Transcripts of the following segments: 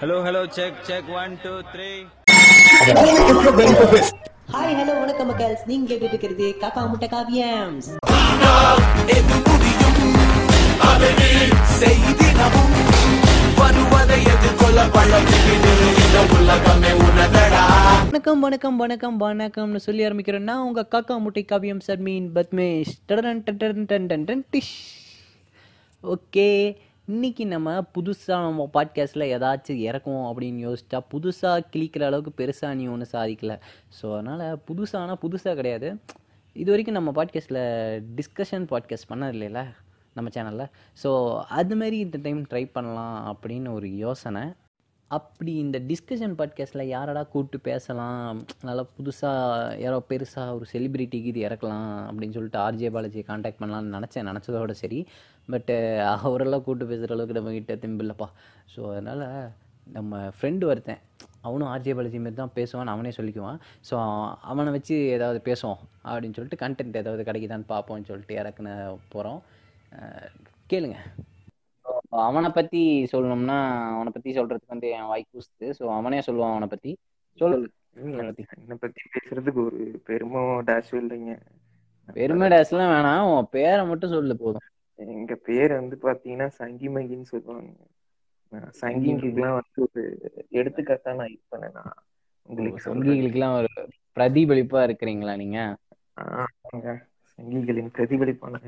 Hello hello check check one two three hi hello வணக்கம் மக்கள்ஸ் நீங்க கேட்டுட்டு இருக்கிறது காக்கா முட்டை உனதடா வணக்கம் வணக்கம் வணக்கம் வணக்கம்னு சொல்லி ஆரம்பிக்கிறேன்னா உங்க காக்கா முட்டை காவியம் சர்மீன் பத்மேஷ். டடன் டடன் டன் டன் டன் டிஷ். ஓகே. இன்னைக்கு நம்ம புதுசாக நம்ம பாட்காஸ்ட்டில் ஏதாச்சும் இறக்கும் அப்படின்னு யோசிச்சா புதுசாக கிளிக்கிற அளவுக்கு பெருசாக நீ ஒன்றும் சாதிக்கலை. ஸோ அதனால் புதுசானா புதுசாக கிடையாது. இது வரைக்கும் நம்ம பாட்காஸ்ட்டில் டிஸ்கஷன் பாட்காஸ்ட் பண்ணது இல்லைல்ல? நம்ம சேனலில் ஸோ அதுமாரி இந்த டைம் ட்ரை பண்ணலாம் அப்படின்னு ஒரு யோசனை. அப்படி இந்த டிஸ்கஷன் பாட்காஸ்ட்டில் யாரடா கூப்பிட்டு பேசலாம்? நல்லா புதுசாக யாரோ பெருசாக ஒரு செலிபிரிட்டிக்கு இது இறக்கலாம் அப்படின்னு சொல்லிட்டு ஆர்ஜே பாலாஜியை காண்டாக்ட் பண்ணலாம்னு நினச்சேன் நினச்சதோட சரி. பட்டு அவரெல்லாம் கூப்பிட்டு பேசுகிற அளவுக்கு நம்மக்கிட்ட திம்பில்லப்பா ஸோ அதனால் நம்ம ஃப்ரெண்டு ஒருத்தன் அவனும் ஆர்ஜே பாலாஜி மாரி தான் பேசுவான்னு அவனே சொல்லிக்குவான். ஸோ அவனை வச்சு ஏதாவது பேசுவோம் அப்படின்னு சொல்லிட்டு கண்டென்ட் ஏதாவது கிடைக்குதான்னு பார்ப்போம்னு சொல்லிட்டு இறக்குன போகிறோம் கேளுங்கள் அவனை பத்தி சொல்லணும்னா அவனை பத்தி சொல்றதுக்கு வந்து என் வாய் கூசுது. ஸோ அவனே சொல்லுவான் அவனை பத்தி. சொல்லு. என்னை பத்தி பேசுறதுக்கு ஒரு பெருமோ டேஷ் இல்லைங்க. பெருமை டேஸ்லாம் வேணாம். உன் பேரை மட்டும் சொல்லு போதும். எங்க பேர் வந்து பாத்தீங்கன்னா சங்கி மங்கின்னு சொல்லுவாங்க. சங்கிங்களுக்குலாம் வந்து ஒரு எடுத்துக்காட்டா நான் இது பண்ணேன். உங்களுக்கு சொல்றேன். சங்கிகளுக்கெல்லாம் ஒரு பிரதிபலிப்பா இருக்கிறீங்களா நீங்க? சங்கிகளின் பிரதிபலிப்பான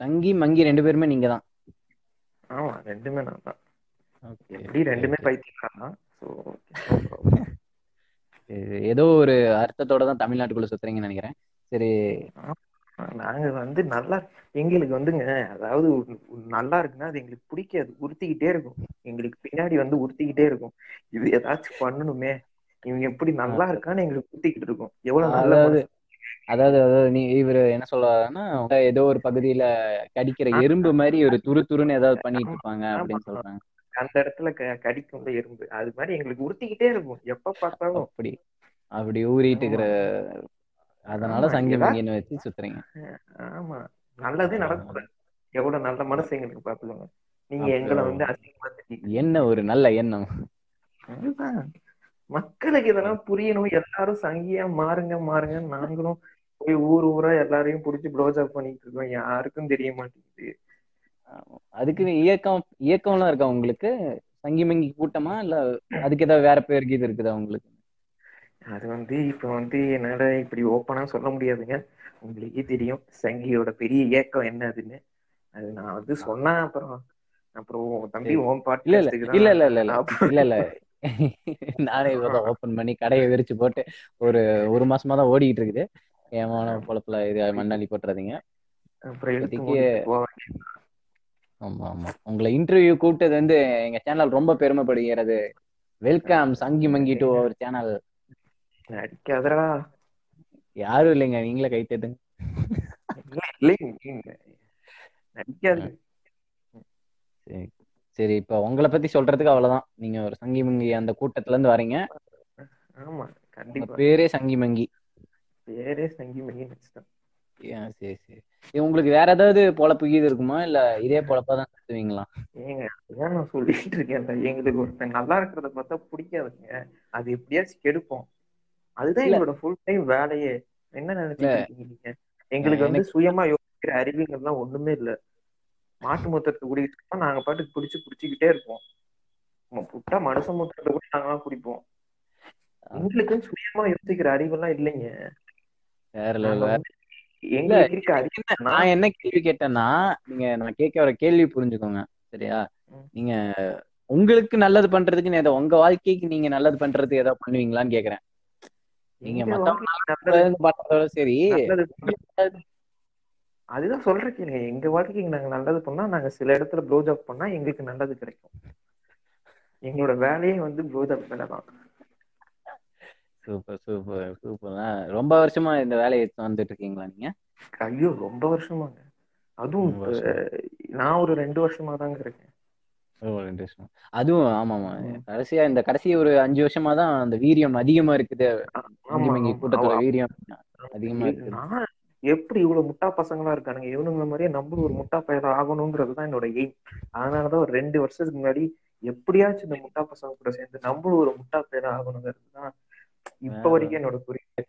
சங்கி மங்கி ரெண்டு பேருமே நீங்க தான் ஆமா ரெண்டுமே நான் தான். எப்படி ரெண்டுமே பைத்தியம் தான் ஸோ ஏதோ ஒரு அர்த்தத்தோட தான் தமிழ்நாட்டுக்குள்ள சுத்துறீங்கன்னு நினைக்கிறேன். சரி. நாங்க வந்து நல்லா எங்களுக்கு வந்துங்க அதாவது நல்லா இருக்குன்னா அது எங்களுக்கு பிடிக்காது. உறுத்திக்கிட்டே இருக்கும். எங்களுக்கு பின்னாடி வந்து உறுத்திக்கிட்டே இருக்கும். இது ஏதாச்சும் பண்ணணுமே. இவங்க எப்படி நல்லா இருக்கான்னு எங்களுக்கு உறுத்திக்கிட்டு இருக்கும். எவ்வளவு நல்ல அதாவது. அதாவது நீ இவரு என்ன சொல்றாருன்னா ஏதோ ஒரு பகுதியில கடிக்கிற எறும்பு மாதிரி ஒரு துரு துருன்னு ஏதாவது பண்ணிட்டு இருப்பாங்க அப்படின்னு சொல்றாங்க. அந்த இடத்துல க- கடிக்கும்ல எறும்பு. அது மாதிரி எங்களுக்கு உறுத்திக்கிட்டே இருக்கும் எப்ப பார்த்தாலும். அப்படி அப்படி ஊறிட்டு இருக்கிற அதனால சங்கி மங்கின்னு வச்சு சுத்துறீங்க. ஆமா. நல்லதே நடக்கூடாது எவ்வளவு நல்ல மனசு எங்களுக்கு பாத்துக்கோங்க நீங்க எங்களை வந்து அசிங்கமா என்ன ஒரு நல்ல எண்ணம். மக்களுக்கு இதெல்லாம் புரியணும். எல்லாரும் சங்கியா மாறுங்க மாறுங்க நாங்களும் போய் ஊர் ஊரா எல்லாரையும் புடிச்சு ப்ளோஜப் பண்ணிட்டு இருக்கோம். யாருக்கும் தெரிய மாட்டேங்குது. அதுக்கு இயக்கம் இயக்கம்லாம் இருக்கா உங்களுக்கு? சங்கி மங்கி கூட்டமா? இல்ல அதுக்கு ஏதாவது வேற பேர் கீது இருக்குதா உங்களுக்கு? அது வந்து இப்ப வந்து என்னால இப்படி ஓப்பனா சொல்ல முடியாதுங்க. உங்களுக்கே தெரியும் சங்கியோட பெரிய இயக்கம் என்ன அதுன்னு. அது நான் வந்து சொன்னா அப்புறம் அப்புறம் தம்பி ஓம் இல்ல இல்ல. பாட்டு இல்ல இல்ல இல்ல இல்ல. இல்ல இல்ல. நானே ஓபன் பண்ணி கடையை விரிச்சு போட்டு ஒரு ஒரு மாசமா தான் ஓடிக்கிட்டு இருக்குது. ஏமான பொழப்புல இது மண்ணாளி போட்டுறாதீங்க. ஆமா ஆமா. உங்களை இன்டர்வியூ கூப்பிட்டது வந்து எங்க சேனல் ரொம்ப பெருமைப்படுகிறது. Welcome Sanghi monkey to our channel நடிக்காதடா யாரும் இல்லைங்க நீங்களே கை. நடிக்காது சரி இப்ப உங்களை பத்தி சொல்றதுக்கு அவ்வளவுதான். நீங்க ஒரு சங்கி மங்கி அந்த கூட்டத்துல இருந்து வரீங்க. ஆமா பேரே சங்கி மங்கி. பேரே சங்கி ஏன் சரி சரி. உங்களுக்கு வேற ஏதாவது பொழப்பு கீது இருக்குமா? இல்ல இதே பொழப்பா தான் சுத்துவீங்களா ஏங்க நான் சொல்லிட்டு இருக்கேன் எங்களுக்கு ஒருத்தன் நல்லா இருக்கிறத பார்த்தா பிடிக்காதுங்க. அது எப்படியாச்சும் கெடுப்போம். அதுதான். எங்களோட ஃபுல் டைம் வேலையே. என்ன நீங்க எங்களுக்கு வந்து சுயமா யோசிக்கிற அறிவுங்கள்லாம் ஒண்ணுமே இல்ல. மாட்டு மூத்தத்தை குடிக்கிட்டு நாங்க பாட்டுக்கு பிடிச்சு பிடிச்சிக்கிட்டே இருப்போம். புட்டா மனுஷ மூத்தத்தை கூட நாங்களாம் குடிப்போம். எங்களுக்கு சுயமா யோசிக்கிற அறிவெல்லாம் இல்லைங்க. வேற அறிவு நான் என்ன கேள்வி கேட்டேன்னா நீங்க நான் கேட்க வர கேள்வி புரிஞ்சுக்கோங்க சரியா. நீங்க உங்களுக்கு நல்லது பண்றதுக்கு ஏதோ உங்க வாழ்க்கைக்கு நீங்க நல்லது பண்றதுக்கு ஏதோ பண்ணுவீங்களான்னு கேக்குறேன் நீங்க பண்றதோட சரி அதுதான் சொல்றேன் கேளுங்க எங்க வாழ்க்கைக்கு நாங்க நல்லது பண்ணா நாங்க சில இடத்துல ப்ளோ ஜாப் பண்ணா எங்களுக்கு நல்லது கிடைக்கும். எங்களோட வேலையே வந்து ப்ளோ ஜாப் வேலை தான் சூப்பர் சூப்பர் சூப்பர் ரொம்ப வருஷமா இந்த வேலையை வந்துட்டு இருக்கீங்களா நீங்க? ஐயோ ரொம்ப வருஷமாங்க. அதுவும் நான் ஒரு ரெண்டு வருஷமா தாங்க இருக்கேன். ஓ, ரெண்டு வருஷம். அதுவும் ஆமா ஆமா. கடைசியா இந்த கடைசி ஒரு அஞ்சு வருஷமா தான் அந்த வீரியம் அதிகமா இருக்குது. கூட்டத்தோட வீரியம் அதிகமா இருக்குது. நான் எப்படி இவ்வளவு முட்டா பசங்களா இருக்கானுங்க? இவனுங்க மாதிரியே நம்மளும் ஒரு முட்டா பையலா ஆகணுங்கிறது தான் என்னோட எய்ம் அதனாலதான் ஒரு ரெண்டு வருஷத்துக்கு முன்னாடி எப்படியாச்சும் இந்த முட்டா பசங்க கூட சேர்ந்து நம்மளும் ஒரு முட்டா பேரா ஆகணுங்கிறது தான் இப்ப வரைக்கும் என்னோட குறிக்கோள்.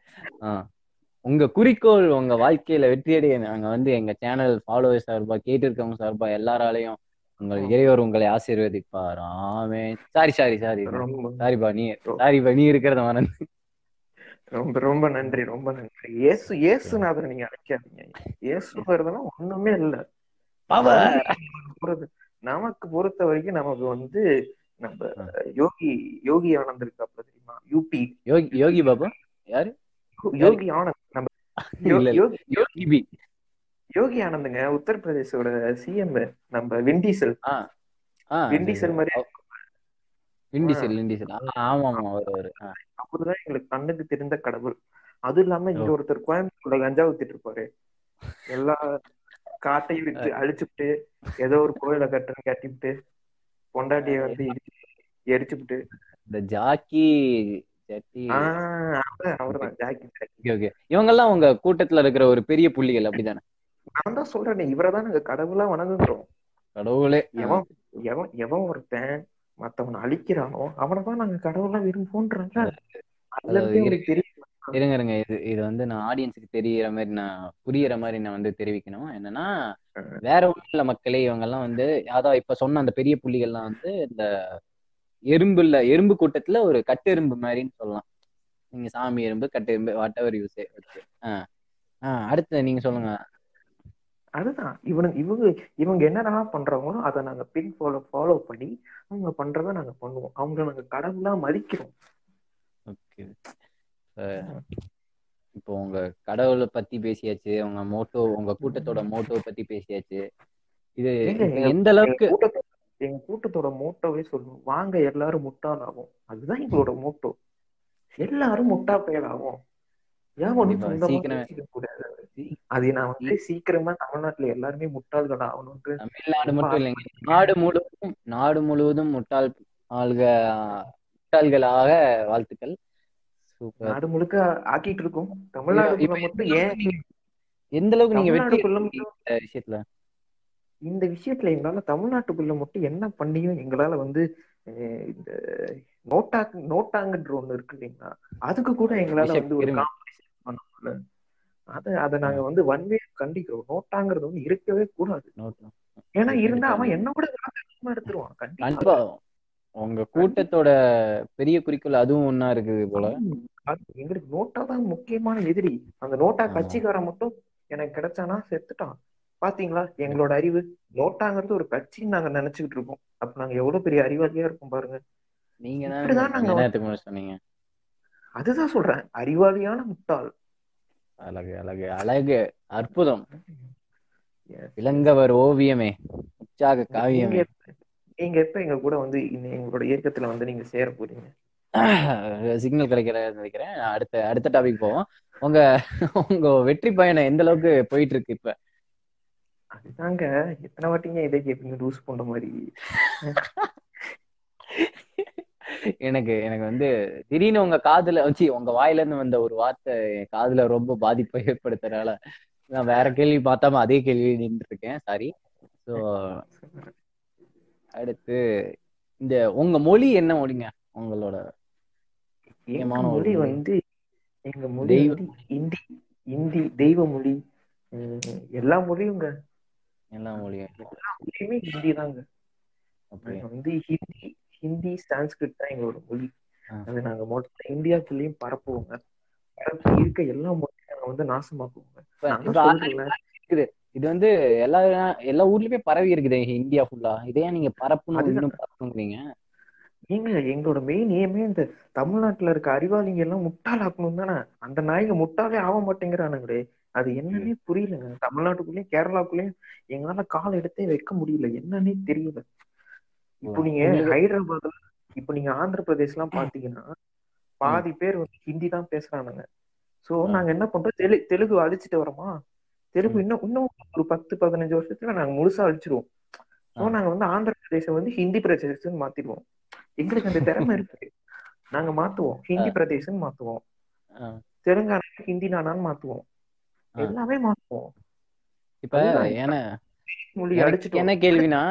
உங்க குறிக்கோள் உங்க வாழ்க்கையில வெற்றியடைய நாங்க வந்து எங்க சேனல் ஃபாலோவர்ஸ் சார்பா கேட்டு இருக்கவங்க சார்பா எல்லாராலையும் உங்கள் இறைவர் உங்களை ஆசீர்வதிப்பார்? ஆமே சாரி சாரி சாரி சாரிப்பா நீ சாரிப்பா நீ இருக்கிறத மறந்து. ரொம்ப ரொம்ப நன்றி ரொம்ப நன்றி. இயேசு இயேசுநாதர் நீங்க அழைக்காதீங்க. இயேசுங்கிறதெல்லாம் ஒண்ணுமே இல்ல. நமக்கு பொறுத்த வரைக்கும் நமக்கு வந்து நம்ம யோகி யோகி ஆனந்த் இருக்காப்ல தெரியுமா யூபி யோகி யோகி பாபா? யாரு? யோகி ஆனந்த். நம்ம. யோகி யோகி ஆனந்துங்க உத்தரப்பிரதேசோட சிஎம் நம்ம விண்டீசல் விண்டீசல் மாதிரி விண்டிசல் விண்டிசல் ஆமா ஆமா அவர் அவர். அவருதான் எங்களுக்கு கண்ணுக்கு தெரிந்த கடவுள். அது இல்லாம இங்க ஒருத்தர் கோயம்புத்தூர்ல கஞ்சா ஊத்திட்டு இருப்பாரு. எல்லா காட்டையும் விட்டு அழிச்சுட்டு ஏதோ ஒரு கோயிலை கட்டுன்னு கட்டிவிட்டு பொண்டாட்டிய வந்து எரிச்சுவிட்டு இந்த ஜாக்கி ஓகே. இவங்கெல்லாம் உங்க கூட்டத்துல இருக்கிற ஒரு பெரிய புள்ளிகள் அப்படிதானே? நான் தான் சொல்றேனே இவரை தான் நாங்க கடவுளா வணங்குகிறோம். கடவுளே. எவன் எவன் எவன் ஒருத்தன் மத்தவனை அழிக்கிறானோ அவனை தான் நாங்க கடவுளா விரும்புவோன்றாங்க. இருங்க இருங்க இது இது வந்து நான் ஆடியன்ஸுக்கு தெரியற மாதிரி நான் புரியற மாதிரி நான் வந்து தெரிவிக்கணும். என்னன்னா வேற இல்ல மக்களே இவங்க எல்லாம் வந்து அதான் இப்ப சொன்ன அந்த பெரிய புள்ளிகள்லாம் வந்து இந்த எறும்புல எறும்பு கூட்டத்துல ஒரு கட்டெரும்பு மாதிரின்னு சொல்லலாம். நீங்க சாமி எறும்பு கட்டெரும்பு வாட் எவர் யூஸ் அடுத்து நீங்க சொல்லுங்க. அதுதான். இவனுங்க இவங்க இவங்க என்னென்னலாம் பண்றாங்களோ அதை நாங்க பின் ஃபாலோ ஃபாலோ பண்ணி அவங்க பண்றதை நாங்க பண்ணுவோம். அவங்கள நாங்க கடவுளா மதிக்கிறோம். ஓகே. இப்போ உங்க கடவுளை பத்தி பேசியாச்சு உங்க மோட்டோ உங்க கூட்டத்தோட மோட்டோ பத்தி பேசியாச்சு. இது எந்த அளவுக்கு எங்க கூட்டத்தோட மோட்டோவே சொல்லுவோம் வாங்க எல்லாரும் முட்டாள் ஆகும் அதுதான் எங்களோட மோட்டோ எல்லாரும் முட்டா பயல் ஆகும் அது நான் வந்து சீக்கிரமா தமிழ்நாட்டுல எல்லாருமே முட்டாள்கள் ஆகணும்னு தமிழ்நாடு மட்டும் இல்லைங்க. நாடு முழுவதும் நாடு முழுவதும் முட்டாள் ஆள்க முட்டாள்களாக வாழ்த்துக்கள். நாடு முழுக்க ஆக்கிட்டு இருக்கோம். மட்டும் ஏன் எந்த அளவுக்கு நீங்க வெற்றி இந்த விஷயத்துல? இந்த விஷயத்துல எங்களால தமிழ்நாட்டுக்குள்ள மட்டும் என்ன பண்ணியும் எங்களால வந்து இந்த நோட்டா நோட்டாங்கன்ற ஒண்ணு இருக்கு இல்லைங்களா? அதுக்கு கூட எங்களால வந்து ஒரு. காம்படிஷன் அதை அதை நாங்க வந்து வன்மையா கண்டிக்கிறோம். நோட்டாங்கிறது வந்து இருக்கவே கூடாது. ஏன்னா இருந்தா. அவன் என்ன கூட எடுத்துருவான். கண்டிப்பா. உங்க கூட்டத்தோட பெரிய குறிக்கோள் அதுவும் ஒண்ணா இருக்குது போல. எங்களுக்கு நோட்டா தான் முக்கியமான எதிரி. அந்த நோட்டா. கட்சிக்காரன் மட்டும் எனக்கு கிடைச்சானா செத்துட்டான். பாத்தீங்களா? எங்களோட அறிவு. நோட்டாங்கிறது ஒரு கட்சின்னு நாங்க நினைச்சுக்கிட்டு இருக்கோம். அப்ப நாங்க எவ்வளவு பெரிய அறிவாளியா இருக்கோம் பாருங்க. நீங்க சொன்னீங்க? அதுதான் சொல்றேன். அறிவாளியான முட்டாள். அழகு அழகு அழகு அற்புதம். இளங்கவர் ஓவியமே உற்சாக காவியமே. நீங்க எப்ப எங்க கூட வந்து எங்களோட இயக்கத்துல வந்து நீங்க சேர போறீங்க? சிக்னல் கிடைக்கிற நினைக்கிறேன். அடுத்த அடுத்த டாபிக் போவோம். உங்க உங்க வெற்றி பயணம் எந்த அளவுக்கு போயிட்டு இருக்கு இப்ப? அதுதாங்க. எத்தனை வாட்டிங்க இதை கேட்பீங்க லூஸ் போன்ற மாதிரி. எனக்கு எனக்கு வந்து திடீர்னு உங்க காதுல வச்சு உங்க வாயில இருந்து வந்த ஒரு வார்த்தை என் காதுல ரொம்ப பாதிப்பை ஏற்படுத்துறதுனால நான் வேற கேள்வி பார்த்தாம அதே கேள்வி நின்று இருக்கேன் சாரி ஸோ அடுத்து இந்த உங்க மொழி என்ன மொழிங்க? உங்களோட மொழி. வந்து எங்க மொழி இந்தி இந்தி தெய்வ மொழி. எல்லா மொழியுங்க. எல்லா மொழியும் ஹிந்தி தாங்க. வந்து ஹிந்தி ஹிந்தி சான்ஸ்கிரிட் தான் எங்களோட மொழி. அது நாங்க மொத்த இந்தியாக்குள்ளேயும் பரப்புவோங்க. பரப்பி இருக்க எல்லா மொழியும் நாங்க வந்து நாசமாக்குவோங்க. இது வந்து எல்லா எல்லா ஊர்லயுமே பரவி இருக்குது இந்தியா ஃபுல்லா இதே நீங்க பரப்பணும். இன்னும் பரப்பணுங்கிறீங்க? ஏங்க எங்களோட மெயின் ஏமே இந்த தமிழ்நாட்டுல இருக்க அறிவாளிங்க எல்லாம் முட்டாளாக்கணும் தானே. அந்த நாய்ங்க முட்டாளே ஆக மாட்டேங்கிறானுங்களே. அது என்னன்னே புரியலங்க. தமிழ்நாட்டுக்குள்ளேயும் கேரளாக்குள்ளேயும் எங்களால கால் எடுத்தே வைக்க முடியல. என்னன்னே தெரியல. இப்போ நீங்க ஹைதராபாத்ல இப்போ நீங்க ஆந்திர பிரதேஷ் எல்லாம் பாத்தீங்கன்னா பாதி பேர் வந்து ஹிந்தி தான் பேசுறானுங்க. சோ. நாங்க என்ன பண்றோம்? தெலு தெலுங்கு அழிச்சிட்டு வரோமா தெலுங்கு இன்னும் இன்னும் ஒரு பத்து பதினஞ்சு வருஷத்துல நாங்க முழுசா அழிச்சிருவோம். சோ. நாங்க வந்து ஆந்திர பிரதேசம் வந்து ஹிந்தி பிரதேசம் மாத்திடுவோம். எங்களுக்கு அந்த திறமை இருக்கு. நாங்க மாத்துவோம். ஹிந்தி பிரதேசம் மாத்துவோம். தெலுங்கானா ஹிந்தி நானான்னு மாத்துவோம். எல்லாமே மாத்துவோம். இப்ப. ஏன்னா என்ன கேள்வினா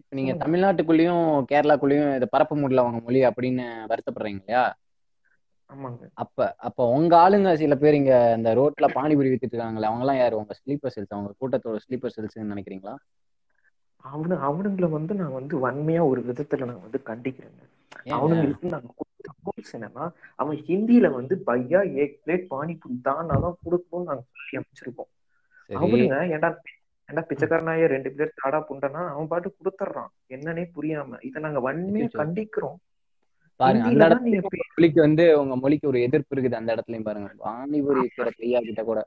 இப்ப நீங்க. தமிழ்நாட்டுக்குள்ளேயும் கேரளாக்குள்ளேயும் இதை பரப்ப முடியல அவங்க மொழி அப்படின்னு வருத்தப்படுறீங்க இல்லையா? அப்ப அப்ப உங்க ஆளுங்க சில பேர் இங்க இந்த ரோட்ல பானிபூரி வித்துட்டு இருக்காங்களே அவங்க எல்லாம் யாரு? உங்க ஸ்லீப்பர் செல்ஸ் அவங்க கூட்டத்தோட ஸ்லீப்பர் செல்ஸ் நினைக்கிறீங்களா? அவனு அவனுங்களை வந்து நான் வந்து வன்மையா ஒரு விதத்துல நான் வந்து கண்டிக்கிறேங்க. ஏங்க அவனுங்களுக்கு நாங்க கொடுத்த ரூல்ஸ் என்னன்னா அவன் ஹிந்தியில வந்து பையா ஏக் பிளேட் பானிபூரி தான் தான் கொடுக்கணும்னு நாங்க சொல்லி அமைச்சிருக்கோம். சரி. அவனுங்க ஏன்டா ஏன்டா பிச்சைக்காரனாயே ரெண்டு பேர் தாடா புண்டனா அவன் பாட்டு கொடுத்துட்றான். என்னன்னே புரியாம. இதை நாங்க வன்மையா. கண்டிக்கிறோம். உங்க மொழிக்கு வந்து உங்க மொழிக்கு ஒரு எதிர்ப்பு இருக்குது அந்த இடத்துலயும் பாருங்க. பானிபூரி விற்கிற கையா கிட்ட கூட.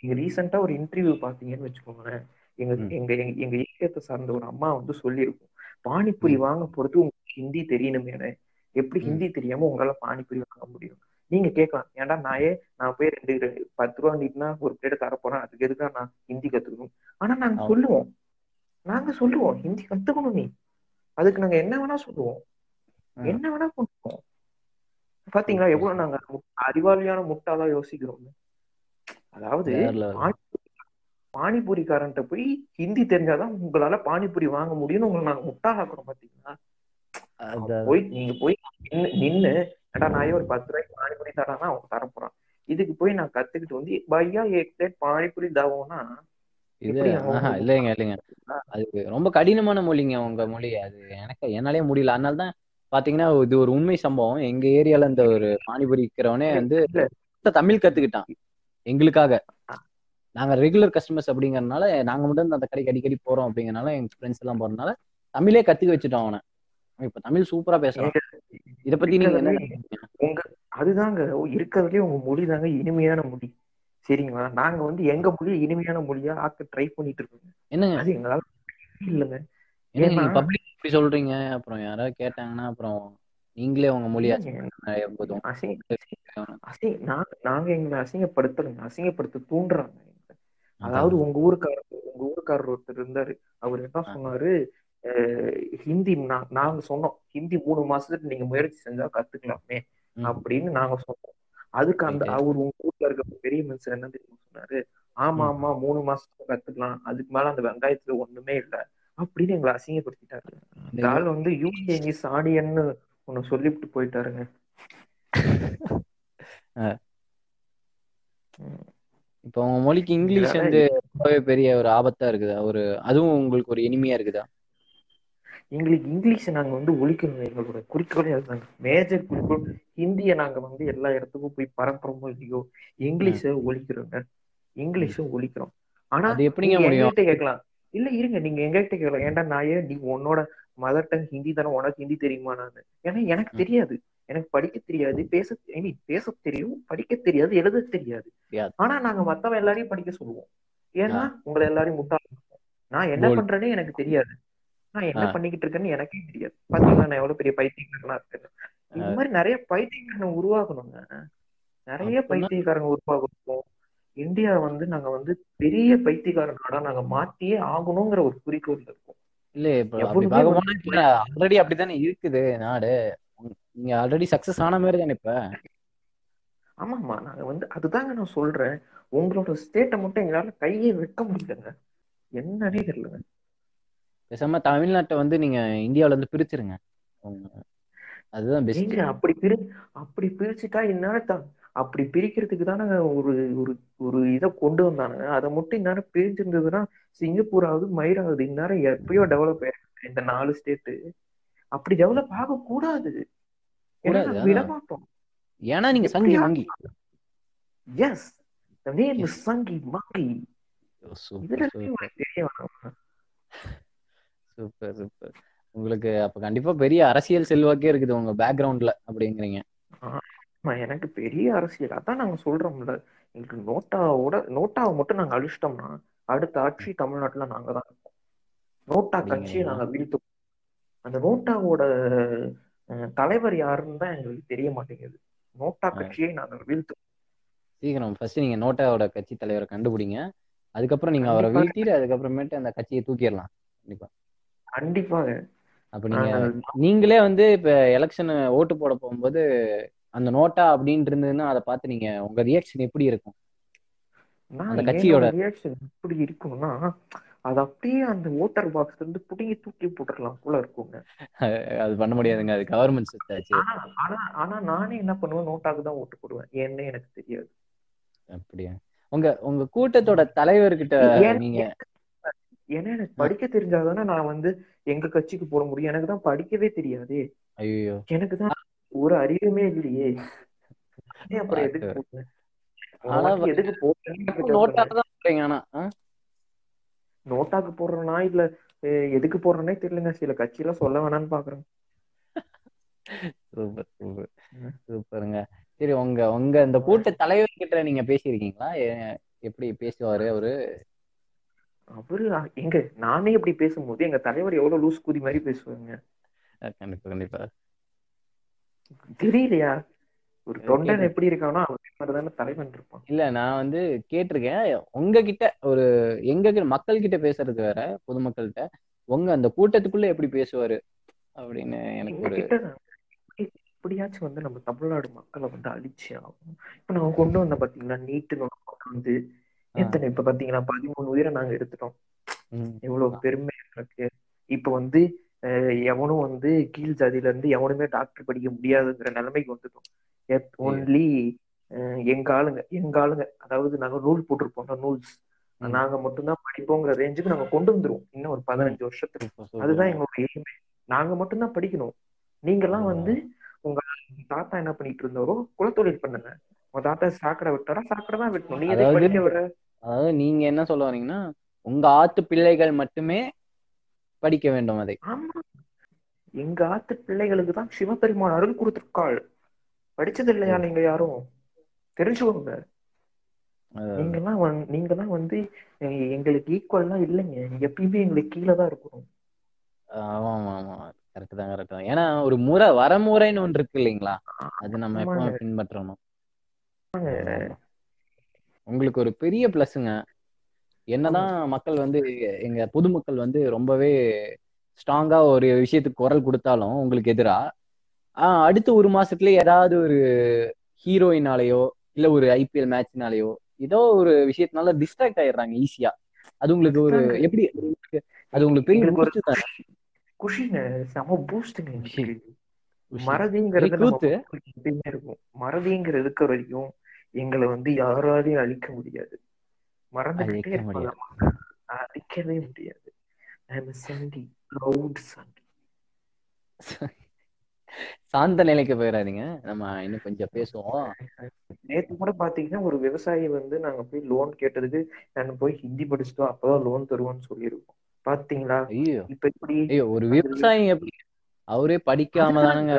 நீங்க ரீசெண்டா ஒரு இன்டர்வியூ பாத்தீங்கன்னு வச்சுக்கோங்களேன். எங்க. எங்க எங்க- ஏரியத்தை சார்ந்த ஒரு அம்மா வந்து சொல்லியிருக்கும். பானிபூரி வாங்க போறது உங்களுக்கு ஹிந்தி தெரியணுமே எப்படி. ஹிந்தி தெரியாம உங்களால பானிபூரி வாங்க முடியும்? நீங்க கேட்கலாம் ஏன்டா நாயே நான் போய் ரெண்டு பத்து ரூபா நீட்னா ஒரு பிளேட் தர போறேன் அதுக்கு எதுக்கா நான் ஹிந்தி கத்துக்கணும்? ஆனா நாங்க. சொல்லுவோம். நாங்க சொல்லுவோம். ஹிந்தி கத்துக்கணும் நீ. அதுக்கு நாங்க என்ன வேணா சொல்லுவோம். என்ன வேணா பண்ணுவோம். பாத்தீங்களா? எவ்வளவு நாங்க அறிவாளியான முட்டாளா யோசிக்கிறோம். அதாவது பானிபூரிக்காரன்ட்ட போய் ஹிந்தி தெரிஞ்சாதான் உங்களால பானிபூரி வாங்க முடியும்னு உங்களை நாங்க முட்டாளாக்குறோம் பாத்தீங்களா? போய் நீங்க போய் நின்னு ஏடா நாயே ஒரு பத்து ரூபாய்க்கு பானிபூரி தரானா அவன் தர போறான். இதுக்கு போய் நான் கத்துக்கிட்டு வந்து பையா ஏக் பிளேட் பானிபூரி தாவோன்னா இது இல்லைங்க இல்லைங்க. அது ரொம்ப கடினமான மொழிங்க உங்க மொழி. அது எனக்கு என்னாலே முடியல. அதனால தான் பாத்தீங்கன்னா இது ஒரு உண்மை சம்பவம். எங்க ஏரியால இந்த ஒரு பானிபூரி விற்கிறவனே வந்து தமிழ் கத்துக்கிட்டான் எங்களுக்காக. நாங்க ரெகுலர் கஸ்டமர்ஸ் அப்படிங்கறதுனால நாங்க மட்டும் அந்த கடைக்கு அடிக்கடி போறோம் அப்படிங்கறனால எங்க ஃப்ரெண்ட்ஸ் எல்லாம் போறதுனால தமிழே கத்துக்க வச்சுட்டோம் அவன். இப்ப தமிழ் சூப்பரா பேசுறான் இத பத்தி நீங்க என்ன உங்க அதுதாங்க இருக்கிறதுலயே உங்க மொழி தாங்க இனிமையான மொழி. சரிங்களா? நாங்க வந்து எங்க மொழியை இனிமையான மொழியா ஆக்க ட்ரை பண்ணிட்டு இருக்கோங்க. என்னங்க? அது எங்களால இல்லைங்க. ஏன்னா நீங்க பப்ளிக் இப்படி சொல்றீங்க? அப்புறம் யாராவது கேட்டாங்கன்னா அப்புறம் நீங்களே உங்க மொழியை நாங்க எங்களை அசிங்கப்படுத்தலைங்க. அசிங்கப்படுத்த தூண்டுறாங்க. அதாவது உங்க ஊருக்காரர் உங்க ஊருக்காரர் ஒருத்தர் இருந்தாரு. அவர் என்ன. சொன்னாரு? ஹிந்தி நாங்க சொன்னோம். ஹிந்தி மூணு மாசத்துக்கு நீங்க முயற்சி செஞ்சா கத்துக்கலாமே. அப்படின்னு நாங்க சொன்னோம். அதுக்கு அந்த. அவர் உங்க ஊர்ல இருக்க பெரிய மனுஷன் என்ன தெரியுமா சொன்னாரு? ஆமா. ஆமா மூணு மாசத்துக்கு கத்துக்கலாம். அதுக்கு மேல அந்த வெங்காயத்துல ஒண்ணுமே இல்ல அப்படின்னு எங்களை அசிங்கப்படுத்திட்டாரு. இந்த ஆள் வந்து யூஏஇ சாடியன்னு ஒண்ணு சொல்லிவிட்டு போயிட்டாருங்க. இப்போ உங்க மொழிக்கு இங்கிலீஷ் வந்து ரொம்பவே பெரிய ஒரு ஆபத்தா இருக்குதா. ஒரு அதுவும் உங்களுக்கு ஒரு இனிமையா இருக்குதா? எங்களுக்கு இங்கிலீஷ் நாங்க வந்து ஒழிக்கணும் எங்களோட குறிக்கோளே அதுதாங்க. மேஜர் குறிக்கோள் ஹிந்தியை நாங்க வந்து எல்லா இடத்துக்கும் போய் பரப்புறோமோ இல்லையோ இங்கிலீஷை ஒழிக்கிறோங்க. இங்கிலீஷை ஒழிக்கிறோம். ஆனா அது எப்படிங்க? எங்ககிட்ட கேட்கலாம். இல்ல இருங்க நீங்க எங்ககிட்ட கேட்கலாம். ஏன்டா நாயே நீ உன்னோட மதர் டங் ஹிந்தி தானே உனக்கு ஹிந்தி தெரியுமா நான்? ஏன்னா எனக்கு. தெரியாது. எனக்கு படிக்க தெரியாது. பேச ஐ மீன் பேச தெரியும் படிக்க தெரியாது எழுத தெரியாது. ஆனா நாங்க மத்தவன் எல்லாரையும் படிக்க சொல்லுவோம். ஏன்னா. உங்களை எல்லாரையும் முட்டாள் நான் என்ன Bold. பண்றேனே எனக்கு தெரியாது. நான் என்ன. பண்ணிக்கிட்டு இருக்கேன்னு எனக்கே தெரியாது. பாத்தீங்களா? நான் எவ்வளவு பெரிய பைத்தியக்காரனா இருக்கேன் இந்த. மாதிரி நிறைய பைத்தியக்காரனை உருவாக்கணுங்க நிறைய? பைத்தியக்காரங்க உருவாக்கணும் இந்தியா வந்து நாங்க வந்து பெரிய பைத்தியக்கார நாடா நாங்க மாத்தியே ஆகணுங்கிற ஒரு குறிக்கோள் இருக்கும். இல்ல இப்ப ஆல்ரெடி அப்படித்தானே இருக்குது நாடு. நீங்க ஆல்ரெடி சக்சஸ் ஆன மாதிரி தானே இப்ப. ஆமாமா நாங்க வந்து அதுதாங்க நான் சொல்றேன். உங்களோட ஸ்டேட்டை மட்டும் எங்களால கையை வைக்க முடியலங்க. என்னன்னே தெரியலங்க. பேசாம தமிழ்நாட்டை வந்து நீங்க இந்தியாவுல இருந்து பிரிச்சிருங்க. அதுதான் பெஸ்ட் அப்படி பிரி அப்படி பிரிச்சுட்டா இந்நேரம் அப்படி பிரிக்கிறதுக்கு தானே ஒரு ஒரு ஒரு இதை கொண்டு வந்தானுங்க. அதை மட்டும் இந்நேரம் பிரிஞ்சிருந்ததுன்னா சிங்கப்பூர் ஆகுது மயிராகுது இந்நேரம் எப்பயோ டெவலப் ஆயிருக்கு இந்த நாலு ஸ்டேட்டு அப்படி டெவலப் ஆக கூடாது ஏன்னா கூடாது, நாங்க விட அதான். மாட்டோம் ஏன்னா நீங்க சங்கி மங்கி. எஸ் சங்கி மங்கி. இதுல சூப்பர் சூப்பர். உங்களுக்கு அப்ப கண்டிப்பா பெரிய அரசியல் செல்வாக்கே இருக்குது உங்க பேக்ரவுண்ட்ல அப்படிங்கிறீங்க. எனக்கு பெரிய அரசியல். அதான் நாங்க சொல்றோம்ல. எங்களுக்கு நோட்டாவோட நோட்டாவை மட்டும் நாங்க அழிச்சிட்டோம்னா அடுத்த ஆட்சி தமிழ்நாட்டுல நாங்க தான் நோட்டா? கட்சியை நாங்க வீழ்த்தோம் அந்த நோட்டாவோட தலைவர் யாருன்னு தான் எங்களுக்கு தெரிய மாட்டேங்குது. நோட்டா. கட்சியை நாங்க வீழ்த்தோம் சீக்கிரம் ஃபர்ஸ்ட் நீங்க நோட்டாவோட கட்சி தலைவரை கண்டுபிடிங்க. அதுக்கப்புறம் நீங்க அவரை. வீழ்த்திட்டு அதுக்கப்புறமேட்டு அந்த கட்சியை தூக்கிடலாம். கண்டிப்பா. கண்டிப்பாக அப்ப நீங்க நாங்கள் வந்து இப்ப எலெக்ஷன் ஓட்டு போட போகும்போது அந்த நோட்டா அப்படின்னு இருந்ததுன்னா அதை பார்த்து நீங்க உங்க ரியாக்ஷன் எப்படி இருக்கும்? அந்த கட்சியோட- ரியாக்ஷன் எப்படி இருக்கும்னா அது அப்படியே அந்த ஓட்டர் பாக்ஸ்ல இருந்து புடுங்கி தூக்கி போட்டுடலாம் போல இருக்குங்க. அது பண்ண முடியாதுங்க அது கவர்மெண்ட் சொத்தாச்சு. ஆனா ஆனா நானே என்ன பண்ணுவேன்? நோட்டாக்கு தான் ஓட்டு போடுவேன். ஏன்னு எனக்கு தெரியாது. அப்படியா? உங்க உங்க கூட்டத்தோட தலைவர்கிட்ட நீங்க ஏன்னா எனக்கு படிக்க தெரிஞ்சாதானே நான் வந்து எங்க கட்சிக்கு போட முடியும். எனக்கு தான் படிக்கவே தெரியாதே. ஐயோ எனக்கு தான் ஒரு அறிவுமே இல்லையே. அப்புறம் எதுக்கு எதுக்கு? நோட்டாக்கு போடுறேனா இல்ல எதுக்கு போடுறேனே தெரியலங்க. சில கட்சியில சொல்ல வேணாம்னு பாக்குறேன். Super super. சூப்பருங்க. சரி உங்க உங்க இந்த கூட்ட தலைவர்கிட்ட நீங்க பேசியிருக்கீங்களா? எப்படி பேசுவாரு அவரு? அவரு எங்க நானே இப்படி பேசும்போது எங்க தலைவர் எவ்வளவு லூஸ் கூதி மாதிரி பேசுவாங்க கண்டிப்பா கண்டிப்பா. தெரியலையா? ஒரு தொண்டன் எப்படி இருக்கானோ அவன் தலைவன் இருப்பான். இல்ல நான் வந்து கேட்டிருக்கேன். உங்ககிட்ட ஒரு எங்க மக்கள் கிட்ட பேசுறது வேற பொதுமக்கள்கிட்ட. உங்க அந்த கூட்டத்துக்குள்ள எப்படி பேசுவாரு? அப்படின்னு எனக்கு ஒரு நான் எப்படியாச்சும் வந்து நம்ம தமிழ்நாடு மக்களை வந்து அழிச்சே ஆகணும். இப்ப நம்ம கொண்டு வந்த பாத்தீங்களா நீட்டு வந்து எத்தனை இப்ப பாத்தீங்கன்னா பதிமூணு உயிரை நாங்க எடுத்துட்டோம். எவ்வளவு பெருமையா இருக்கு. இப்ப வந்து எவனும் வந்து கீழ் ஜாதியில இருந்து எவனுமே டாக்டர் படிக்க முடியாதுங்கிற நிலைமைக்கு வந்துட்டோம். ஒன்லி எங்க ஆளுங்க எங்க ஆளுங்க அதாவது நாங்க நூல் போட்டிருப்போம்ல நூல்ஸ். நாங்க மட்டும்தான் படிப்போங்கிற ரேஞ்சுக்கு நாங்க கொண்டு வந்துருவோம். இன்னும் ஒரு பதினஞ்சு வருஷத்துக்கு. அதுதான் எங்களோட எய்மே நாங்க மட்டும்தான் படிக்கணும். நீங்க எல்லாம் வந்து உங்க தாத்தா என்ன பண்ணிட்டு இருந்தாரோ குலத்தொழில் பண்ணுங்க. உங்க தாத்தா சாக்கடை விட்டாரா? சாக்கடை தான் விட்டணும். நீ எதுக்கு அதாவது- நீங்க என்ன சொல்ல வரீங்கன்னா உங்க ஆத்து பிள்ளைகள் மட்டுமே படிக்க வேண்டும் அதை. எங்க ஆத்து பிள்ளைகளுக்கு தான் சிவபெருமான் அருள் கொடுத்திருக்காள். படிச்சது இல்லையா நீங்க யாரும்? தெரிஞ்சுக்கோங்க. அஹ் நீங்க எல்லாம் வந்து நீங்க எங்களுக்கு ஈக்குவல்லாம் இல்லைங்க. எப்பயுமே எங்களுக்கு கீழே தான் இருக்கணும். ஆமா ஆமா ஆமா கரெக்ட் தான் கரெக்ட் தான். ஏன்னா ஒரு முறை வரமுறைன்னு ஒன்று இருக்கு இல்லைங்களா? அது நம்ம. எப்பவும் பின்பற்றணும். உங்களுக்கு ஒரு பெரிய பிளஸ்ங்க என்னதான் மக்கள் வந்து எங்க பொதுமக்கள் வந்து ரொம்பவே ஸ்ட்ராங்கா ஒரு விஷயத்துக்கு குரல் கொடுத்தாலும் உங்களுக்கு எதிரா? ஆஹ் அடுத்த ஒரு மாசத்துல ஏதாவது ஒரு ஹீரோயினாலேயோ இல்ல ஒரு ஐபிஎல் மேட்ச்னாலேயோ ஏதோ ஒரு விஷயத்தினால டிஸ்ட்ராக்ட் ஆயிடுறாங்க ஈஸியா அது உங்களுக்கு ஒரு எப்படி? அது உங்களுக்கு பெரிய ஒரு? குஷிங்க செம பூஸ்டுங்க. மறதிங்கிறது எப்பயுமே இருக்கும். வரைக்கும் எங்களை வந்து யாராலையும் அழிக்க முடியாது. மறந்துகிட்டே மக்கள். அழிக்கவே முடியாது. ப்ரௌட் சண்டி சாந்த நிலைக்கு போயிடாதீங்க. நம்ம இன்னும் கொஞ்சம் பேசுவோம். நேத்து கூட பாத்தீங்கன்னா ஒரு விவசாயி வந்து நாங்க போய் லோன் கேட்டதுக்கு நான் போய் ஹிந்தி படிச்சுட்டோம் அப்பதான் லோன் தருவோம்னு சொல்லியிருக்கோம். பாத்தீங்களா? இப்ப எப்படி ஐயோ ஒரு விவசாயி எப்படி? அவரே படிக்காம தானங்க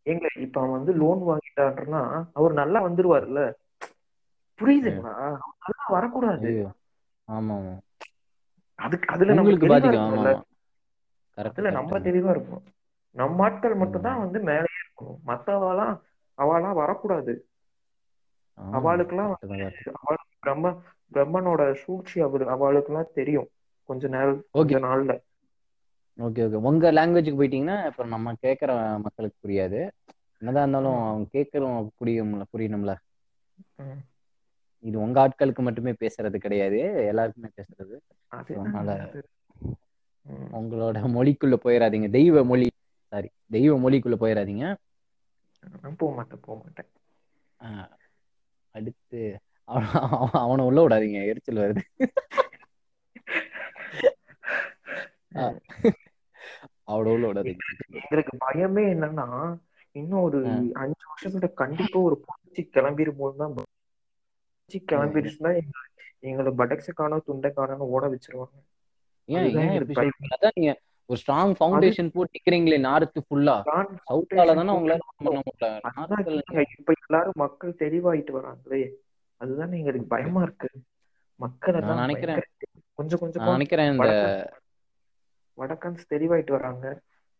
பண்றாரு. எங்க இப்ப அவன் வந்து லோன் வாங்கிட்டான்றனா அவர் நல்லா வந்துருவாருல்ல? புரியுதுங்களா? அவர் நல்லா வரக்கூடாது. ஆமா அதுக்கு அதுல நம்ம அதுல நம்ம தெளிவா இருக்கணும் நம்ம ஆட்கள் மட்டும் தான் வந்து மேலேயே இருக்கணும். மத்தவாலாம் அவாலாம் வரக்கூடாது. அவளுக்கெல்லாம் அவளுக்கு பிரம்ம பிரம்மனோட சூழ்ச்சி அவரு அவளுக்கெல்லாம் தெரியும். கொஞ்ச நேரம் கொஞ்ச நாள்ல. ஓகே ஓகே உங்க லாங்குவேஜுக்கு போயிட்டீங்கன்னா இப்ப நம்ம கேக்குற மக்களுக்கு புரியாது. என்னதான் இருந்தாலும் அவங்க கேட்கறோம் புரியும்ல புரியணும்ல. இது உங்க ஆட்களுக்கு மட்டுமே பேசுறது கிடையாது. எல்லாருக்குமே பேசுறது. அது அதனால. உங்களோட மொழிக்குள்ள போயிடாதீங்க தெய்வ மொழி சாரி தெய்வ மொழிக்குள்ள போயிடாதீங்க போக மாட்டேன் போக மாட்டேன். அடுத்து அவனை உள்ள விடாதீங்க. எரிச்சல் வருது. விடாதீங்க எங்களுக்கு பயமே என்னன்னா இன்னும் ஒரு. அஞ்சு வருஷத்துல கண்டிப்பா ஒரு புரட்சி கிளம்பிரும் போதுதான் புரட்சி கிளம்பிடுச்சுன்னா எங்க- எங்களை படக்ஸ காணோம் துண்டை காணோம்னு ஓட வச்சிருவாங்க நீங்க ஒரு ஸ்ட்ராங் ஃபவுண்டேஷன் போட்டு நிக்கிறீங்களே நார்த்து ஃபுல்லா தான் சவுத்தால தானே உங்களால பண்ண முடியல. இப்ப எல்லாரும் மக்கள் தெளிவாயிட்டு வராங்களே. அதுதான் எங்களுக்கு பயமா இருக்கு. மக்கள் நினைக்கிறேன். கொஞ்சம் கொஞ்சமா நினைக்கிறேன் இந்த வடக்கன்ஸ் தெளிவாயிட்டு வராங்க.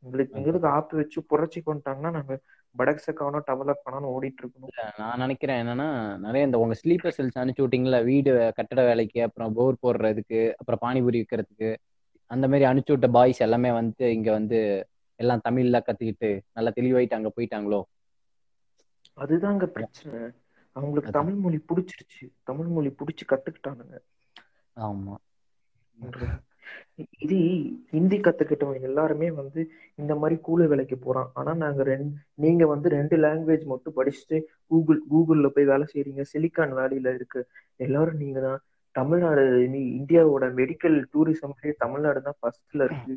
எங்களுக்கு எங்களுக்கு ஆப்பு வச்சு புரட்சி கொண்டுட்டாங்கன்னா நாங்க படக்ஸ காணோம் டெவலப் பண்ணணும் ஓடிட்டு இருக்கணும். நான் நினைக்கிறேன் என்னன்னா நிறைய இந்த உங்க ஸ்லீப்பர் செல்ஸ் அனுப்பிச்சு விட்டீங்களா வீடு கட்டட வேலைக்கு அப்புறம் போர் போடுறதுக்கு அப்புறம் பானிபூரி விற்கிறதுக்கு அந்த மாதிரி அனுப்பிச்சு விட்ட பாய்ஸ் எல்லாமே வந்து இங்க வந்து எல்லாம் தமிழ்ல கத்துக்கிட்டு நல்லா தெளிவாயிட்டு அங்க போயிட்டாங்களோ? அதுதாங்க பிரச்சனை. அவங்களுக்கு. தமிழ் மொழி பிடிச்சிருச்சு. தமிழ் மொழி பிடிச்சு கத்துக்கிட்டானுங்க. ஆமா. இது ஹிந்தி கத்துக்கிட்டவங்க எல்லாருமே வந்து இந்த மாதிரி கூலி வேலைக்கு போறான். ஆனா நாங்க ரெண்டு நீங்க வந்து ரெண்டு லாங்குவேஜ் மட்டும் படிச்சுட்டு கூகுள் கூகுள்ல போய் வேலை செய்றீங்க. சிலிக்கான் வேலியில இருக்கு. எல்லாரும் நீங்க தான். தமிழ்நாடு இந்தியாவோட மெடிக்கல் டூரிசம்லயே தமிழ்நாடு தான் ஃபர்ஸ்ட்ல இருக்கு.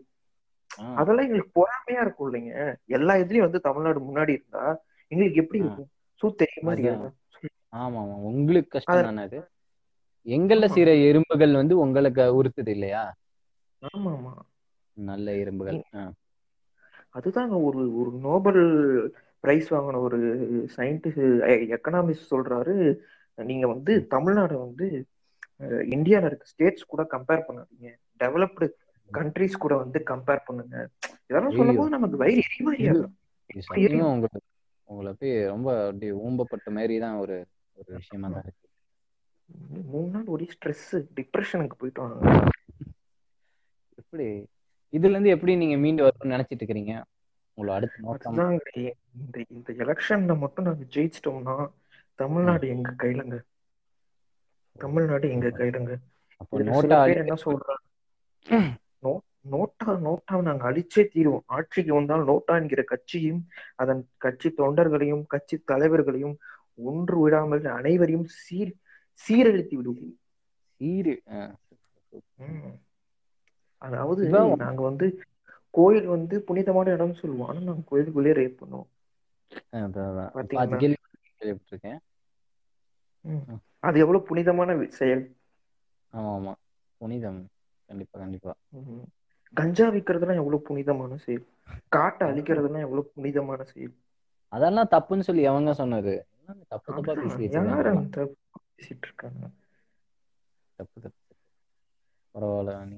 அதெல்லாம் எங்களுக்கு பொறாமையா இருக்கும் இல்லைங்க. எல்லா இதுலயும் வந்து தமிழ்நாடு முன்னாடி இருந்தா எங்களுக்கு எப்படி. இருக்கும்? சூ தெரிய மாதிரி அதான். ஆமா ஆமா உங்களுக்கு கஷ்டம் தானே அது எங்கள்ல. சில எறும்புகள் வந்து உங்களுக்கு உறுத்துது இல்லையா? ஆமா ஆமா நல்ல எறும்புகள் ஆ, அதுதாங்க ஒரு ஒரு நோபல் பிரைஸ் வாங்கின ஒரு சயின்டிஸ்ட் எக்கனாமிஸ்ட் சொல்றாரு. நீங்க வந்து தமிழ்நாடு வந்து அஹ், இந்தியால இருக்க ஸ்டேட்ஸ் கூட கம்பேர் பண்ணாதீங்க. டெவலப்டு கண்ட்ரிஸ் கூட வந்து கம்பேர் பண்ணுங்க. இதெல்லாம். சொல்லும்போது நமக்கு வயிறு சத்தியமா உங்களுக்கு உங்களை போய் ரொம்ப அப்படியே ஊம்பப்பட்ட மாதிரி தான் ஒரு ஒரு விஷயமா தான் இருக்கு. மூணு நாள் ஒரே ஸ்ட்ரெஸ் டிப்ரெஷனுக்கு போயிட்டோம் எப்படி இதுல இருந்து எப்படி நீங்க மீண்டு வரணும்னு நினைச்சிட்டு இருக்கிறீங்க உங்களோட அடுத்த நோக்கம்? இந்த இந்த எலெக்ஷன்ல மட்டும் நாங்க ஜெயிச்சிட்டோம்னா தமிழ்நாடு எங்க கையிலங்க? தமிழ்நாடு எங்க கையிலங்க? என்ன சொல்றாங்க? நோட்டா நோட்டா நாங்க அழிச்சே தீருவோம். ஆட்சிக்கு வந்தால் நோட்டா என்கிற கட்சியும் அதன் கட்சி தொண்டர்களையும் கட்சி தலைவர்களையும் ஒன்று விடாமல் அனைவரையும் சீர் சீரழித்து விடுவோம். சீரு. அதாவது நாங்க வந்து கோயில் வந்து புனிதமான இடம்னு சொல்லுவோம். ஆனா நாங்க கோயிலுக்குள்ளேயே ரேப் பண்ணுவோம்? அது எவ்வளவு புனிதமான செயல்? ஆமா ஆமா புனிதம். கண்டிப்பா கண்டிப்பா. கஞ்சா விக்கிறதுலாம் எவ்வளவு புனிதமான செயல்? காட்டை அழிக்கிறதுலாம் எவ்வளவு புனிதமான செயல்? அதெல்லாம் தப்புன்னு சொல்லி எவங்க சொன்னது. தப்பு தப்பா பேசிட்டு இருக்காங்க? தப்பு தப்பு. பரவாயில்ல நீ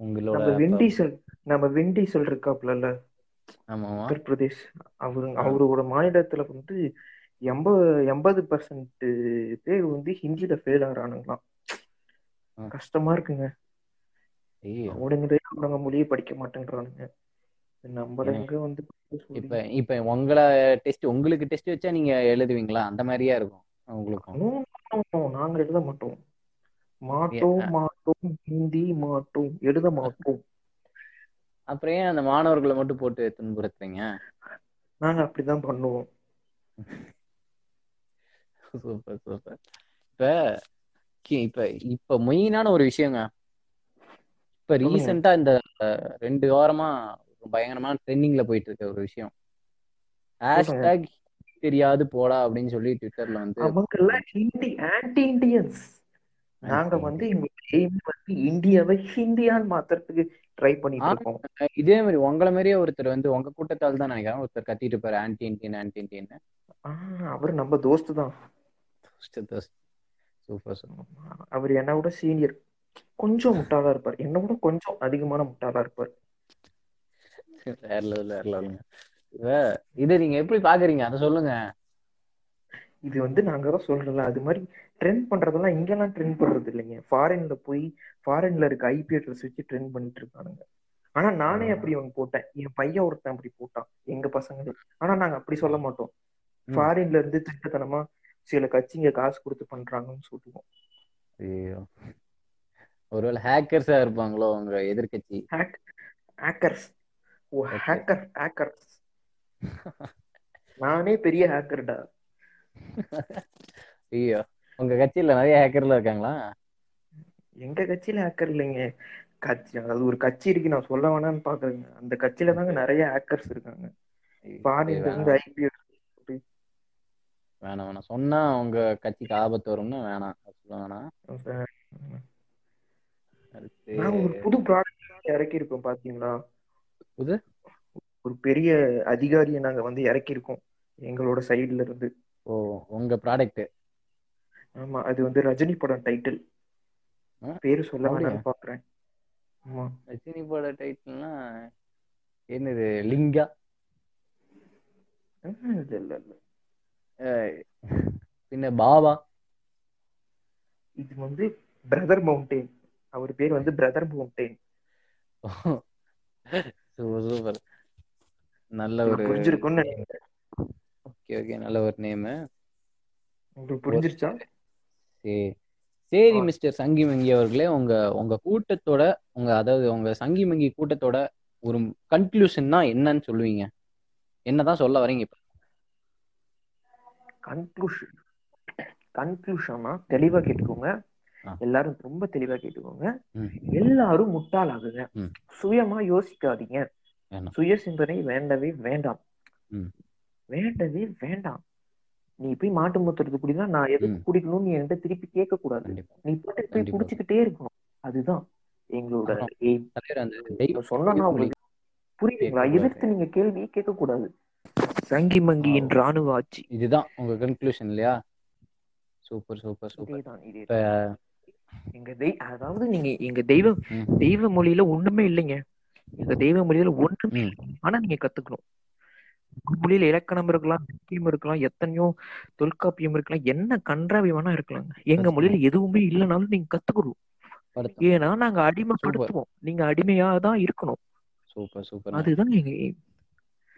உங்களோட வெண்டீசல் நம்ம வெண்டீசல் இருக்காப்ல ஆமா உத்தரப்பிரதேஷ். அவரு அவரோட மாநிலத்துல வந்து எண்பது எண்பது பர்சன்ட் பேர் வந்து ஹிந்தியில ஃபெயில் ஆகிறானுங்களாம். கஷ்டமா இருக்குங்க. அவனுங்களே அவங்க மொழியை படிக்க மாட்டேங்கிறானுங்க நம்மள ஏன்? எங்க வந்து இப்ப இப்ப உங்களை டெஸ்ட் உங்களுக்கு டெஸ்ட் வச்சா நீங்க எழுதுவீங்களா? அந்த மாதிரியா இருக்கும். no, நாங்க எழுத மாட்டோம். மாட்டோம்? மாட்டோம் ஹிந்தி மாட்டோம் எழுத மாட்டோம். அப்புறம் ஏன் அந்த மாணவர்களை மட்டும் போட்டு துன்புறுத்துறீங்க? நாங்க அப்படிதான் பண்ணுவோம். Super super. இப்ப இப்ப இப்ப மெயினான ஒரு விஷயங்க. இப்ப. ரீசெண்டா இந்த ரெண்டு வாரமா பயங்கரமான ட்ரெண்டிங்ல போயிட்டு இருக்க ஒரு விஷயம். ஹேஷ்டேக் தெரியாது போடா அப்படின்னு சொல்லி ட்விட்டர்ல வந்து நாங்க வந்து எங்களுக்கு வந்து இந்தியாவை ஹிந்தியான்னு மாத்துறதுக்கு ட்ரை பண்ணிட்டு. இருக்கோம். இதே மாதிரி உங்களை மாதிரியே ஒருத்தர் வந்து உங்க கூட்டத்தால் தான் நினைக்கிறேன். ஒருத்தர் கத்திட்டு இருப்பாரு ஆன்டி இண்டியன் ஆன்டி இண்டியன் அவர் நம்ம தோஸ்து தான். சூப்பர் அவர் என்னை விட சீனியர் கொஞ்சம் முட்டாளா இருப்பார். என்னை விட கொஞ்சம் அதிகமான முட்டாளா இருப்பார். வேற லெவல் வேற லெவலுங்க இதை நீங்க எப்படி பாக்குறீங்க? அதை சொல்லுங்க. இது வந்து நாங்க தான் சொல்றோம்ல அது மாதிரி ட்ரெண்ட் பண்றதெல்லாம் இங்கெல்லாம் ட்ரெண்ட் பண்றது இல்லைங்க. ஃபாரின்ல போய் ஃபாரின்ல இருக்க ஐபி அட்ரஸ் வச்சு ட்ரெண்ட் பண்ணிட்டு இருக்கானுங்க. ஆனா நானே அப்படி ஒன்று போட்டேன். என் பையன் ஒருத்தன் அப்படி போட்டான் எங்க பசங்களே. ஆனா நாங்க அப்படி சொல்ல மாட்டோம். ஃபாரின்ல இருந்து திட்டத்தனமா சில கட்சிங்க காசு கொடுத்து பண்றாங்கன்னு சொல்லுவோம். ஐயோ. ஒருவேளை ஹேக்கர்ஸா இருப்பாங்களோ உங்க எதிர்க்கட்சி? Hack hackers oh. Hacker hackers நானே பெரிய ஹேக்கர்டா ஐயோ உங்க கட்சியில நிறைய ஹேக்கர்ல இருக்காங்களா? எங்க கட்சியில ஹேக்கர் இல்லைங்க. கட்சி அது ஒரு கட்சி இருக்கு நான் சொல்ல வேணாம்னு பாக்குறேங்க. அந்த கட்சியில தாங்க நிறைய ஹேக்கர்ஸ் இருக்காங்க. வேணாம். வேணாம் சொன்னா உங்க கட்சிக்கு ஆபத்து வரும்னு வேணாம். சொல்ல வேணாம். ஒரு புது ப்ராடக்ட் இறக்கி இருக்கோம் பாத்தீங்களா? புது? ஒரு பெரிய அதிகாரியை நாங்க வந்து இறக்கி இருக்கோம் எங்களோட சைடுல இருந்து. ஓ உங்க ப்ராடக்ட் ஆமா அது வந்து ரஜினி படம் டைட்டில் பேரு சொல்ல? வேணாம்னு பாக்குறேன். ஆமா. ரஜினி பட டைட்டில்னா என்னது? லிங்கா? இல்ல இல்ல பின்ன பாபா? இது வந்து பிரதர் மவுண்டேன் அவர் பேர் வந்து பிரதர் மவுண்டேன் சூப்பர் சூப்பர். நல்ல ஒரு புரிஞ்சிருக்கும்னு நினைக்கிறேன். ஓகே ஓகே நல்ல ஒரு நேம் உங்களுக்கு புரிஞ்சிருச்சா சரி சரி. மிஸ்டர் சங்கி மங்கி அவர்களே உங்க உங்க கூட்டத்தோட உங்க அதாவது உங்க சங்கி மங்கி கூட்டத்தோட ஒரு கன்க்ளூஷன்னா என்னன்னு சொல்லுவீங்க என்னதான் சொல்ல வரீங்க இப்ப கன்க்ளூஷன் கன்க்ளூஷன்னா தெளிவா கேட்டுக்கோங்க. எல்லாரும் ரொம்ப தெளிவா கேட்டுக்கோங்க. எல்லாரும் முட்டாளாகுங்க. சுயமா யோசிக்காதீங்க. சுய சிந்தனை வேண்டவே வேண்டாம். வேண்டவே வேண்டாம். நீ போய் மாட்டு மூத்திரத்து குடினா நான் எதுக்கு. குடிக்கணும்னு நீ என்கிட்ட திருப்பி கேட்க கூடாது நீ பாட்டு போய். குடிச்சுக்கிட்டே இருக்கணும். அதுதான். எங்களோட சொன்னா உங்களுக்கு புரியுதுங்களா. எதிர்த்து நீங்க கேள்வியே கேட்க கூடாது சங்கி மங்கியின். ராணுவ ஆட்சி. இதுதான் உங்க கன்க்ளூஷன் இல்லையா? Super super super. எங்க தெய் அதாவது நீங்க எங்க தெய்வ தெய்வ மொழியில ஒண்ணுமே இல்லைங்க. எங்க தெய்வ மொழியில ஒண்ணுமே. ஆனா நீங்க கத்துக்கணும். மொழியில இலக்கணம் இருக்கலாம் இலக்கியம் இருக்கலாம் எத்தனையோ தொல்காப்பியம் இருக்கலாம் என்ன கன்றாவி வேணா இருக்கலாங்க எங்க. மொழியில எதுவுமே இல்லைனாலும் நீங்க கத்துக்கணும். ஏன்னா நாங்க அடிமைப்படுத்துவோம் நீங்க அடிமையா தான் இருக்கணும் சூப்பர் சூப்பர் அதுதான் எங்க.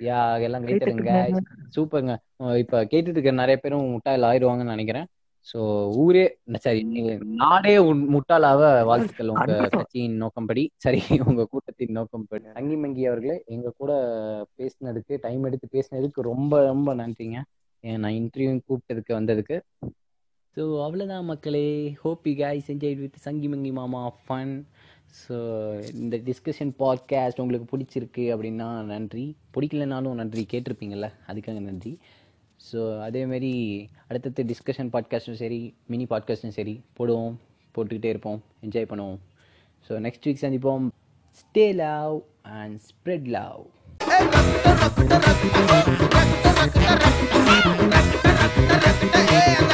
யா எல்லாம் கை கைத்தருங்க தட்டுங்க. சூப்பருங்க இப்ப கேட்டுட்டு இருக்க நிறைய பேரும் முட்டாள் ஆயிடுவாங்கன்னு நினைக்கிறேன் சோ ஊரே சரி நாடே முட்டாளாவ வாழ்த்துக்கள் உங்க. கட்சியின் நோக்கம்படி. சரி உங்க கூட்டத்தின் நோக்கம்படி. தங்கி மங்கி அவர்களே எங்க கூட பேசினதுக்கு டைம் எடுத்து பேசினதுக்கு ரொம்ப ரொம்ப நன்றிங்க. நான் இன்டர்வியூ கூப்பிட்டதுக்கு வந்ததுக்கு. ஸோ அவ்வளோதான் மக்களே. Hope you guys enjoy with சங்கி மங்கி மாமா ஃபன் ஸோ இந்த டிஸ்கஷன் பாட்காஸ்ட் உங்களுக்கு பிடிச்சிருக்கு அப்படின்னா நன்றி. பிடிக்கலனாலும் நன்றி. கேட்டிருப்பீங்கள்ல அதுக்காக நன்றி. ஸோ அதேமாரி அடுத்தடுத்து டிஸ்கஷன் பாட்காஸ்ட்டும் சரி மினி பாட்காஸ்ட்டும் சரி போடுவோம் போட்டுக்கிட்டே இருப்போம் என்ஜாய் பண்ணுவோம். ஸோ நெக்ஸ்ட் வீக் சந்திப்போம். Stay love and spread love Hey,